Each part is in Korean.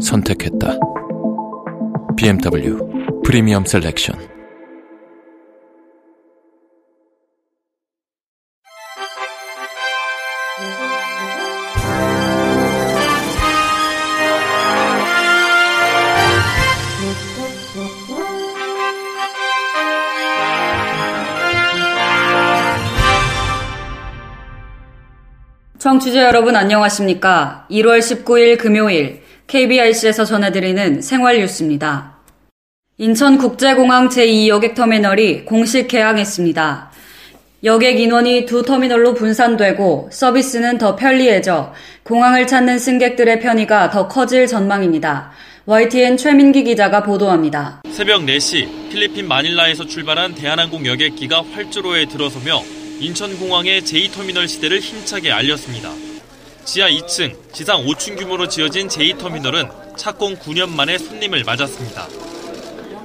선택했다. BMW 프리미엄 셀렉션 청취자 여러분 안녕하십니까? 1월 19일 금요일 KBIC에서 전해드리는 생활 뉴스입니다. 인천국제공항 제2여객터미널이 공식 개항했습니다. 여객 인원이 두 터미널로 분산되고 서비스는 더 편리해져 공항을 찾는 승객들의 편의가 더 커질 전망입니다. YTN 최민기 기자가 보도합니다. 새벽 4시 필리핀 마닐라에서 출발한 대한항공 여객기가 활주로에 들어서며 인천공항의 제2터미널 시대를 힘차게 알렸습니다. 지하 2층, 지상 5층 규모로 지어진 제2터미널은 착공 9년 만에 손님을 맞았습니다.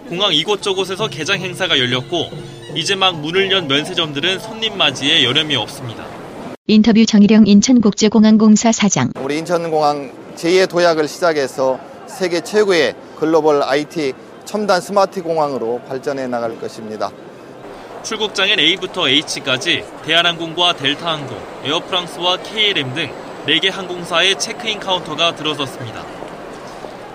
공항 이곳저곳에서 개장 행사가 열렸고 이제 막 문을 연 면세점들은 손님 맞이에 여념이 없습니다. 인터뷰 정일영 인천국제공항공사 사장. 우리 인천공항 제2의 도약을 시작해서 세계 최고의 글로벌 IT 첨단 스마트 공항으로 발전해 나갈 것입니다. 출국장엔 A부터 H까지 대한항공과 델타항공, 에어프랑스와 KLM 등 4개 항공사의 체크인 카운터가 들어섰습니다.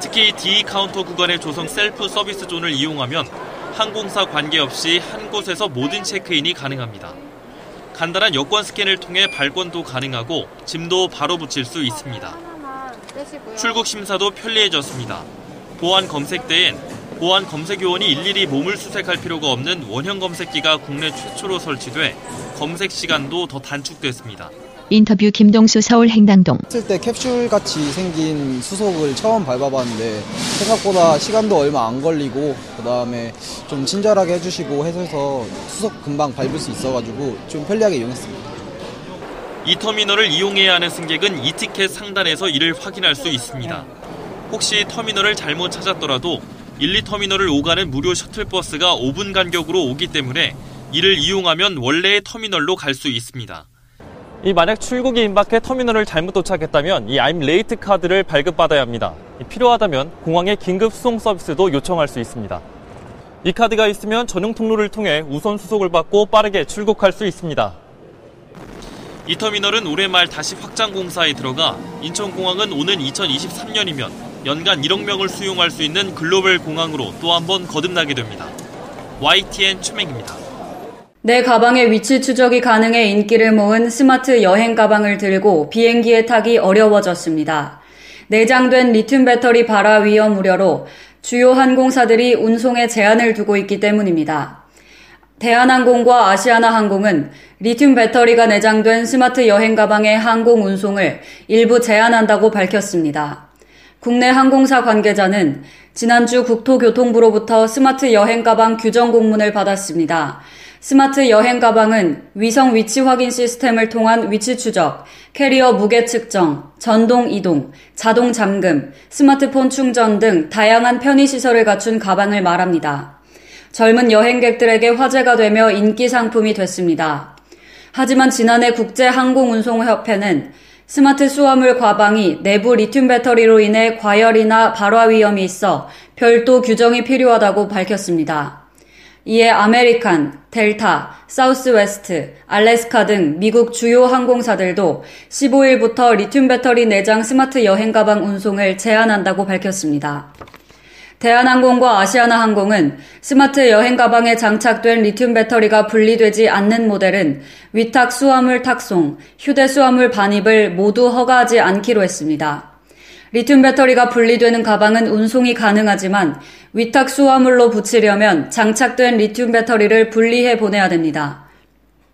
특히 D 카운터 구간의 조성 셀프 서비스 존을 이용하면 항공사 관계없이 한 곳에서 모든 체크인이 가능합니다. 간단한 여권 스캔을 통해 발권도 가능하고 짐도 바로 부칠 수 있습니다. 출국 심사도 편리해졌습니다. 보안 검색대엔 보안 검색 요원이 일일이 몸을 수색할 필요가 없는 원형 검색기가 국내 최초로 설치돼 검색 시간도 더 단축됐습니다. 인터뷰 김동수 서울 행당동. 했을 때 캡슐 같이 생긴 수속을 처음 밟아봤는데 생각보다 시간도 얼마 안 걸리고 그 다음에 좀 친절하게 해주시고 해서 수속 금방 밟을 수 있어가지고 좀 편리하게 이용했습니다. 이 터미널을 이용해야 하는 승객은 이 티켓 상단에서 이를 확인할 수 있습니다. 혹시 터미널을 잘못 찾았더라도 1, 2 터미널을 오가는 무료 셔틀버스가 5분 간격으로 오기 때문에 이를 이용하면 원래의 터미널로 갈 수 있습니다. 이 만약 출국이 임박해 터미널을 잘못 도착했다면 이 I'm late 카드를 발급받아야 합니다. 필요하다면 공항의 긴급 수송 서비스도 요청할 수 있습니다. 이 카드가 있으면 전용 통로를 통해 우선 수속을 받고 빠르게 출국할 수 있습니다. 이 터미널은 올해 말 다시 확장 공사에 들어가 인천공항은 오는 2023년이면 연간 1억 명을 수용할 수 있는 글로벌 공항으로 또 한 번 거듭나게 됩니다. YTN 추맹입니다. 내 가방의 위치 추적이 가능해 인기를 모은 스마트 여행 가방을 들고 비행기에 타기 어려워졌습니다. 내장된 리튬 배터리 발화 위험 우려로 주요 항공사들이 운송에 제한을 두고 있기 때문입니다. 대한항공과 아시아나항공은 리튬 배터리가 내장된 스마트 여행 가방의 항공 운송을 일부 제한한다고 밝혔습니다. 국내 항공사 관계자는 지난주 국토교통부로부터 스마트 여행 가방 규정 공문을 받았습니다. 스마트 여행 가방은 위성 위치 확인 시스템을 통한 위치 추적, 캐리어 무게 측정, 전동 이동, 자동 잠금, 스마트폰 충전 등 다양한 편의 시설을 갖춘 가방을 말합니다. 젊은 여행객들에게 화제가 되며 인기 상품이 됐습니다. 하지만 지난해 국제항공운송협회는 스마트 수화물 가방이 내부 리튬 배터리로 인해 과열이나 발화 위험이 있어 별도 규정이 필요하다고 밝혔습니다. 이에 아메리칸, 델타, 사우스웨스트, 알래스카 등 미국 주요 항공사들도 15일부터 리튬 배터리 내장 스마트 여행 가방 운송을 제한한다고 밝혔습니다. 대한항공과 아시아나항공은 스마트 여행 가방에 장착된 리튬 배터리가 분리되지 않는 모델은 위탁 수화물 탁송, 휴대 수화물 반입을 모두 허가하지 않기로 했습니다. 리튬 배터리가 분리되는 가방은 운송이 가능하지만 위탁 수화물로 붙이려면 장착된 리튬 배터리를 분리해 보내야 됩니다.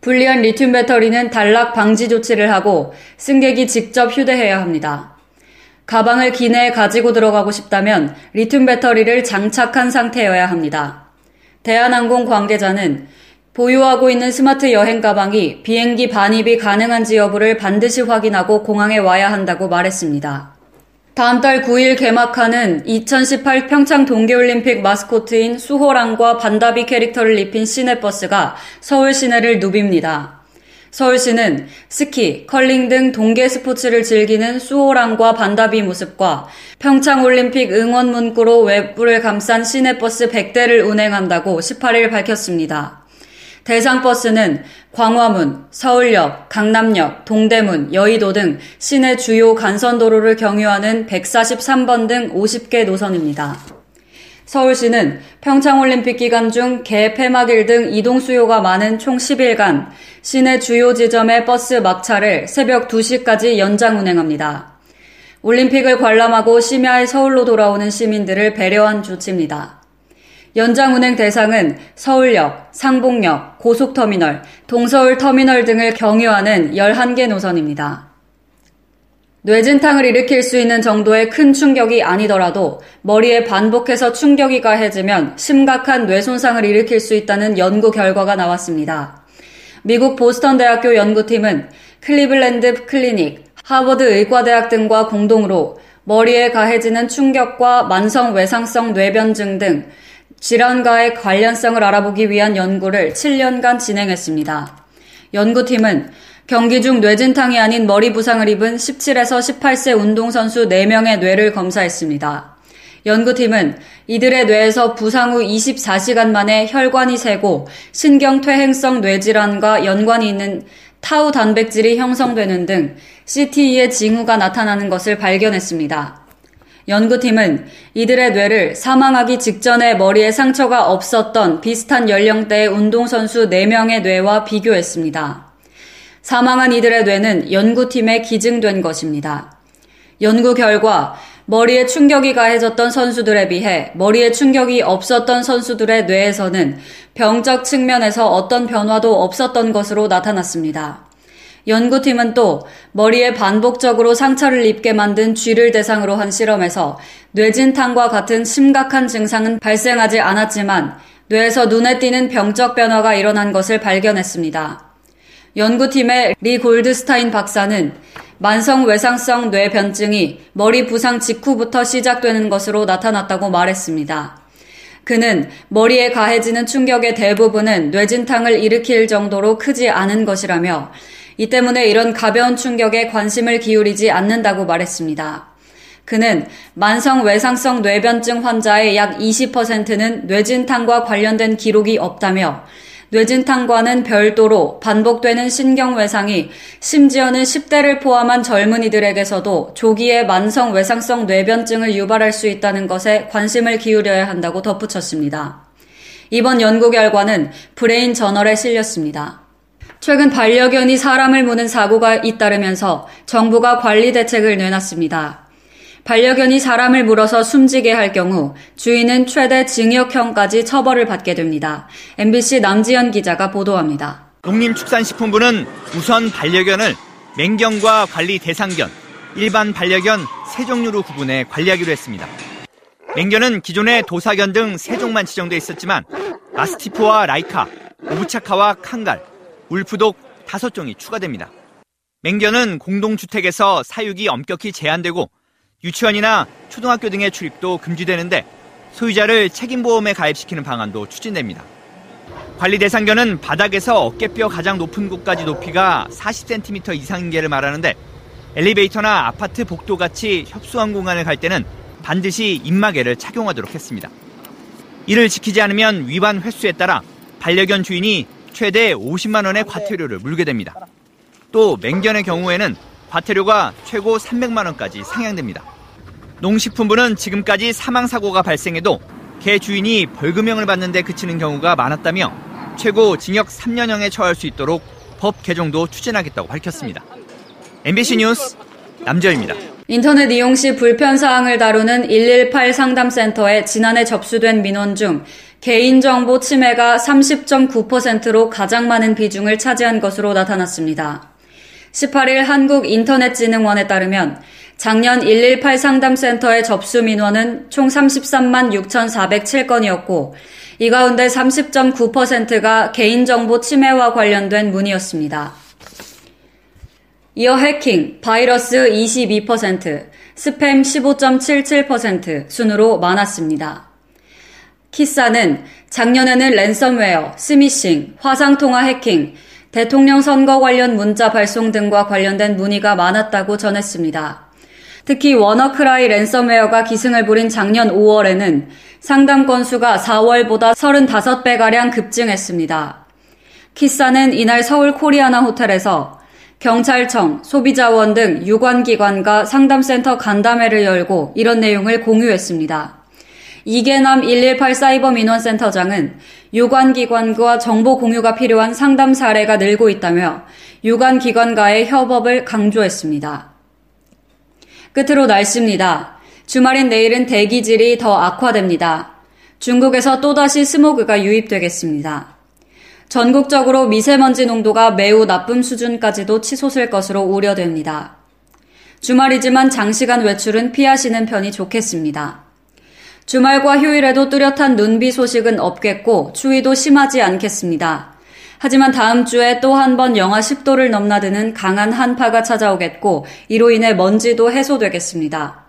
분리한 리튬 배터리는 단락 방지 조치를 하고 승객이 직접 휴대해야 합니다. 가방을 기내에 가지고 들어가고 싶다면 리튬 배터리를 장착한 상태여야 합니다. 대한항공 관계자는 보유하고 있는 스마트 여행 가방이 비행기 반입이 가능한지 여부를 반드시 확인하고 공항에 와야 한다고 말했습니다. 다음 달 9일 개막하는 2018 평창 동계올림픽 마스코트인 수호랑과 반다비 캐릭터를 입힌 시내버스가 서울 시내를 누빕니다. 서울시는 스키, 컬링 등 동계 스포츠를 즐기는 수호랑과 반다비 모습과 평창올림픽 응원 문구로 외부를 감싼 시내버스 100대를 운행한다고 18일 밝혔습니다. 대상 버스는 광화문, 서울역, 강남역, 동대문, 여의도 등 시내 주요 간선도로를 경유하는 143번 등 50개 노선입니다. 서울시는 평창올림픽 기간 중 개 폐막일 등 이동 수요가 많은 총 10일간 시내 주요 지점의 버스 막차를 새벽 2시까지 연장 운행합니다. 올림픽을 관람하고 심야에 서울로 돌아오는 시민들을 배려한 조치입니다. 연장 운행 대상은 서울역, 상봉역, 고속터미널, 동서울 터미널 등을 경유하는 11개 노선입니다. 뇌진탕을 일으킬 수 있는 정도의 큰 충격이 아니더라도 머리에 반복해서 충격이 가해지면 심각한 뇌 손상을 일으킬 수 있다는 연구 결과가 나왔습니다. 미국 보스턴 대학교 연구팀은 클리블랜드 클리닉, 하버드 의과대학 등과 공동으로 머리에 가해지는 충격과 만성 외상성 뇌변증 등 질환과의 관련성을 알아보기 위한 연구를 7년간 진행했습니다. 연구팀은 경기 중 뇌진탕이 아닌 머리 부상을 입은 17에서 18세 운동선수 4명의 뇌를 검사했습니다. 연구팀은 이들의 뇌에서 부상 후 24시간 만에 혈관이 새고 신경퇴행성 뇌질환과 연관이 있는 타우 단백질이 형성되는 등 CTE의 징후가 나타나는 것을 발견했습니다. 연구팀은 이들의 뇌를 사망하기 직전에 머리에 상처가 없었던 비슷한 연령대의 운동선수 4명의 뇌와 비교했습니다. 사망한 이들의 뇌는 연구팀에 기증된 것입니다. 연구 결과 머리에 충격이 가해졌던 선수들에 비해 머리에 충격이 없었던 선수들의 뇌에서는 병적 측면에서 어떤 변화도 없었던 것으로 나타났습니다. 연구팀은 또 머리에 반복적으로 상처를 입게 만든 쥐를 대상으로 한 실험에서 뇌진탕과 같은 심각한 증상은 발생하지 않았지만 뇌에서 눈에 띄는 병적 변화가 일어난 것을 발견했습니다. 연구팀의 리 골드스타인 박사는 만성 외상성 뇌변증이 머리 부상 직후부터 시작되는 것으로 나타났다고 말했습니다. 그는 머리에 가해지는 충격의 대부분은 뇌진탕을 일으킬 정도로 크지 않은 것이라며 이 때문에 이런 가벼운 충격에 관심을 기울이지 않는다고 말했습니다. 그는 만성 외상성 뇌변증 환자의 약 20%는 뇌진탕과 관련된 기록이 없다며 뇌진탕과는 별도로 반복되는 신경외상이 심지어는 10대를 포함한 젊은이들에게서도 조기에 만성 외상성 뇌변증을 유발할 수 있다는 것에 관심을 기울여야 한다고 덧붙였습니다. 이번 연구 결과는 브레인 저널에 실렸습니다. 최근 반려견이 사람을 무는 사고가 잇따르면서 정부가 관리 대책을 내놨습니다. 반려견이 사람을 물어서 숨지게 할 경우 주인은 최대 징역형까지 처벌을 받게 됩니다. MBC 남지연 기자가 보도합니다. 농림축산식품부는 우선 반려견을 맹견과 관리 대상견, 일반 반려견 세 종류로 구분해 관리하기로 했습니다. 맹견은 기존에 도사견 등 세 종만 지정돼 있었지만 마스티프와 라이카, 오브차카와 칸갈, 울프독 다섯 종이 추가됩니다. 맹견은 공동주택에서 사육이 엄격히 제한되고 유치원이나 초등학교 등의 출입도 금지되는데 소유자를 책임보험에 가입시키는 방안도 추진됩니다. 관리 대상견은 바닥에서 어깨뼈 가장 높은 곳까지 높이가 40cm 이상인 게를 말하는데 엘리베이터나 아파트 복도 같이 협소한 공간을 갈 때는 반드시 입마개를 착용하도록 했습니다. 이를 지키지 않으면 위반 횟수에 따라 반려견 주인이 최대 50만 원의 과태료를 물게 됩니다. 또 맹견의 경우에는 과태료가 최고 300만 원까지 상향됩니다. 농식품부는 지금까지 사망 사고가 발생해도 개 주인이 벌금형을 받는 데 그치는 경우가 많았다며 최고 징역 3년형에 처할 수 있도록 법 개정도 추진하겠다고 밝혔습니다. MBC 뉴스 남재입니다. 인터넷 이용 시 불편 사항을 다루는 118 상담센터에 지난해 접수된 민원 중 개인정보 침해가 30.9%로 가장 많은 비중을 차지한 것으로 나타났습니다. 18일 한국인터넷진흥원에 따르면 작년 118 상담센터의 접수 민원은 총 33만 6,407건이었고 이 가운데 30.9%가 개인정보 침해와 관련된 문의였습니다. 이어 해킹, 바이러스 22%, 스팸 15.77% 순으로 많았습니다. KISA는 작년에는 랜섬웨어, 스미싱, 화상통화 해킹, 대통령 선거 관련 문자 발송 등과 관련된 문의가 많았다고 전했습니다. 특히 워너크라이 랜섬웨어가 기승을 부린 작년 5월에는 상담 건수가 4월보다 35배가량 급증했습니다. 키사는 이날 서울 코리아나 호텔에서 경찰청, 소비자원 등 유관기관과 상담센터 간담회를 열고 이런 내용을 공유했습니다. 이계남 118 사이버 민원센터장은 유관기관과 정보 공유가 필요한 상담 사례가 늘고 있다며 유관기관과의 협업을 강조했습니다. 끝으로 날씨입니다. 주말인 내일은 대기질이 더 악화됩니다. 중국에서 또다시 스모그가 유입되겠습니다. 전국적으로 미세먼지 농도가 매우 나쁨 수준까지도 치솟을 것으로 우려됩니다. 주말이지만 장시간 외출은 피하시는 편이 좋겠습니다. 주말과 휴일에도 뚜렷한 눈비 소식은 없겠고 추위도 심하지 않겠습니다. 하지만 다음 주에 또 한 번 영하 10도를 넘나드는 강한 한파가 찾아오겠고 이로 인해 먼지도 해소되겠습니다.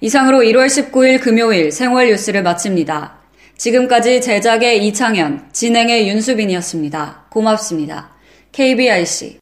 이상으로 1월 19일 금요일 생활 뉴스를 마칩니다. 지금까지 제작의 이창현, 진행의 윤수빈이었습니다. 고맙습니다. KBRC